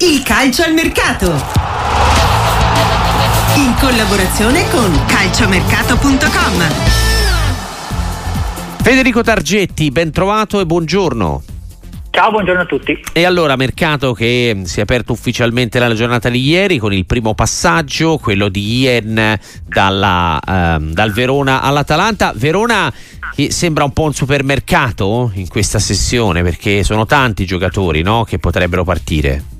Il calcio al mercato. In collaborazione con calciomercato.com. Federico Targetti, ben trovato e buongiorno. Ciao, buongiorno a tutti. E allora, mercato che si è aperto ufficialmente la giornata di ieri con il primo passaggio, quello di Ien dalla, ehm, dal Verona all'Atalanta. Verona che sembra un po' un supermercato in questa sessione perché sono tanti giocatori no, che potrebbero partire.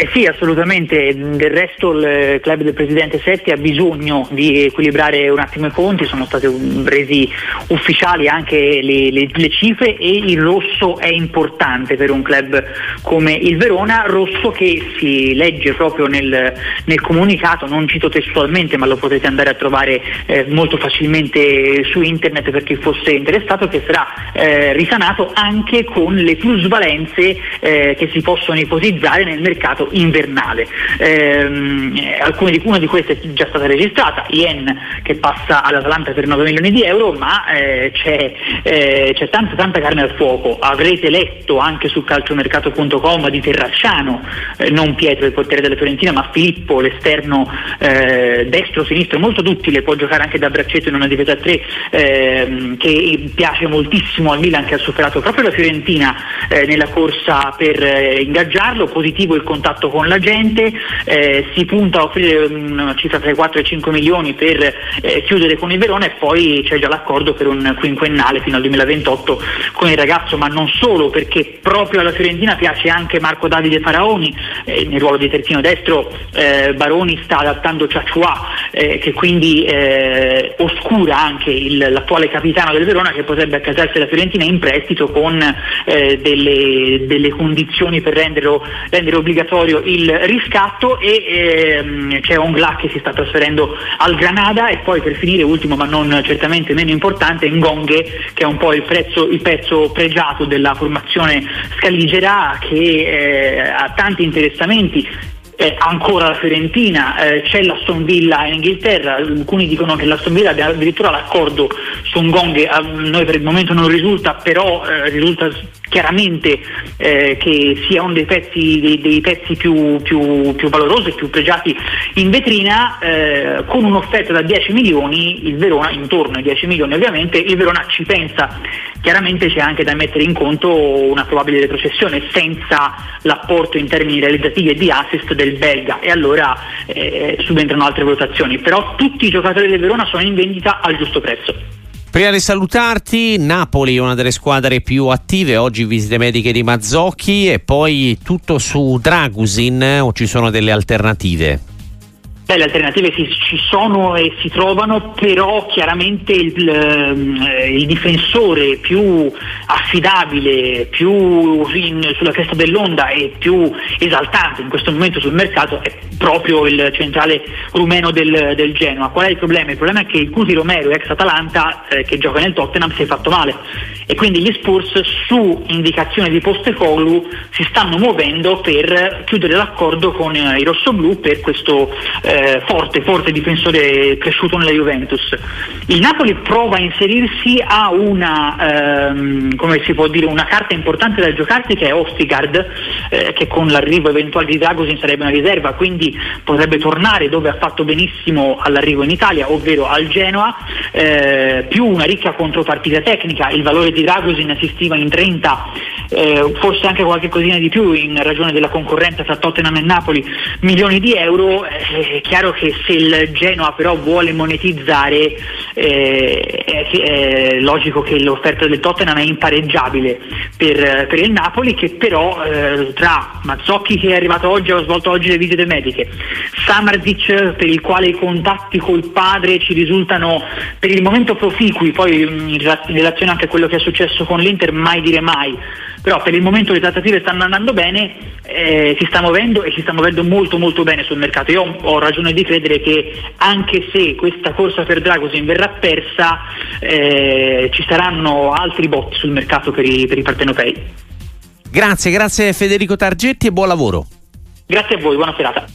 Eh sì, assolutamente. Del resto il club del presidente Setti ha bisogno di equilibrare un attimo i conti, sono state resi ufficiali anche le, le, le, cifre e il rosso è importante per un club come il Verona, rosso che si legge proprio nel, nel comunicato, non cito testualmente ma lo potete andare a trovare eh, molto facilmente su internet per chi fosse interessato, che sarà eh, risanato anche con le plusvalenze eh, che si possono ipotizzare nel mercato invernale. Ehm, alcune di, una di queste è già stata registrata, Ien che passa all'Atalanta per 9 milioni di euro, ma eh, c'è, eh, c'è, tanta, tanta carne al fuoco. Avrete letto anche su calciomercato.com di Terracciano, eh, non Pietro il portiere della Fiorentina, ma Filippo, l'esterno eh, destro-sinistro, molto duttile, può giocare anche da braccetto in una difesa a 3, ehm, che piace moltissimo al Milan che ha superato proprio la Fiorentina eh, nella corsa per eh, ingaggiarlo, positivo il contatto contatto con la gente, eh, si punta a offrire una cifra tra i 4 e i 5 milioni per eh, chiudere con il Verona e poi c'è già l'accordo per un quinquennale fino al 2028 con il ragazzo, ma non solo perché proprio alla Fiorentina piace anche Marco Davide Faraoni, eh, nel ruolo di terzino destro eh, Baroni sta adattando Ciacciua eh, che quindi eh, oscura anche il, l'attuale capitano del Verona che potrebbe accasarsi la Fiorentina in prestito con delle, delle, condizioni per renderlo, rendere obbligatorio obbligatorio il riscatto e ehm, c'è Ongla che si sta trasferendo al Granada e poi per finire ultimo ma non certamente meno importante Ngonghe che è un po' il, prezzo, il pezzo pregiato della formazione scaligera che eh, ha tanti interessamenti eh, ancora la Fiorentina, eh, c'è l'Aston Villa in Inghilterra, alcuni dicono che l'Aston Villa abbia addirittura l'accordo su gong, a noi per il momento non risulta, però eh, risulta chiaramente eh, che sia uno dei pezzi, dei, dei pezzi più, più, più, valorosi e più pregiati in vetrina, eh, con un'offerta da 10 milioni, il Verona, intorno ai 10 milioni ovviamente, il Verona ci pensa. Chiaramente c'è anche da mettere in conto una probabile retrocessione senza l'apporto in termini realizzativi e di assist del belga e allora eh, subentrano altre valutazioni, però tutti i giocatori del Verona sono in vendita al giusto prezzo. Prima di salutarti, Napoli è una delle squadre più attive, oggi visite mediche di Mazzocchi e poi tutto su Dragusin o ci sono delle alternative? Beh, le alternative si, ci sono e si trovano, però chiaramente il, ehm, il difensore più affidabile, più in, sulla cresta dell'onda e più esaltante in questo momento sul mercato è proprio il centrale rumeno del, del Genoa. Qual è il problema? Il problema è che il Cusi Romero, ex Atalanta, eh, che gioca nel Tottenham, si è fatto male e quindi gli Spurs su indicazione di Postecoglou si stanno muovendo per chiudere l'accordo con eh, i rossoblù per questo eh, forte, forte difensore cresciuto nella Juventus. Il Napoli prova a inserirsi a una, ehm, come si può dire, una carta importante da giocarsi che è Ostigard, eh, che con l'arrivo eventuale di Dragosin sarebbe una riserva, quindi potrebbe tornare dove ha fatto benissimo all'arrivo in Italia, ovvero al Genoa, eh, più una ricca contropartita tecnica, il valore di di Dragosin si stima in 30, eh, forse anche qualche cosina di più in ragione della concorrenza tra Tottenham e Napoli, milioni di euro, eh, è chiaro che se il Genoa però vuole monetizzare eh, è, è, logico che l'offerta del Tottenham è impareggiabile per, per il Napoli che però eh, tra Mazzocchi che è arrivato oggi ha svolto oggi le visite mediche, Samardic per il quale i contatti col padre ci risultano per il momento proficui, poi in relazione anche a quello che è successo con l'Inter mai dire mai, però per il momento le trattative stanno andando bene, eh, si sta muovendo e si sta muovendo molto molto bene sul mercato. Io ho ragione di credere che anche se questa corsa per Dragosin verrà persa, eh, ci saranno altri botti sul mercato per i, per i partenopei. Grazie, grazie Federico Targetti e buon lavoro. Grazie a voi, buona serata.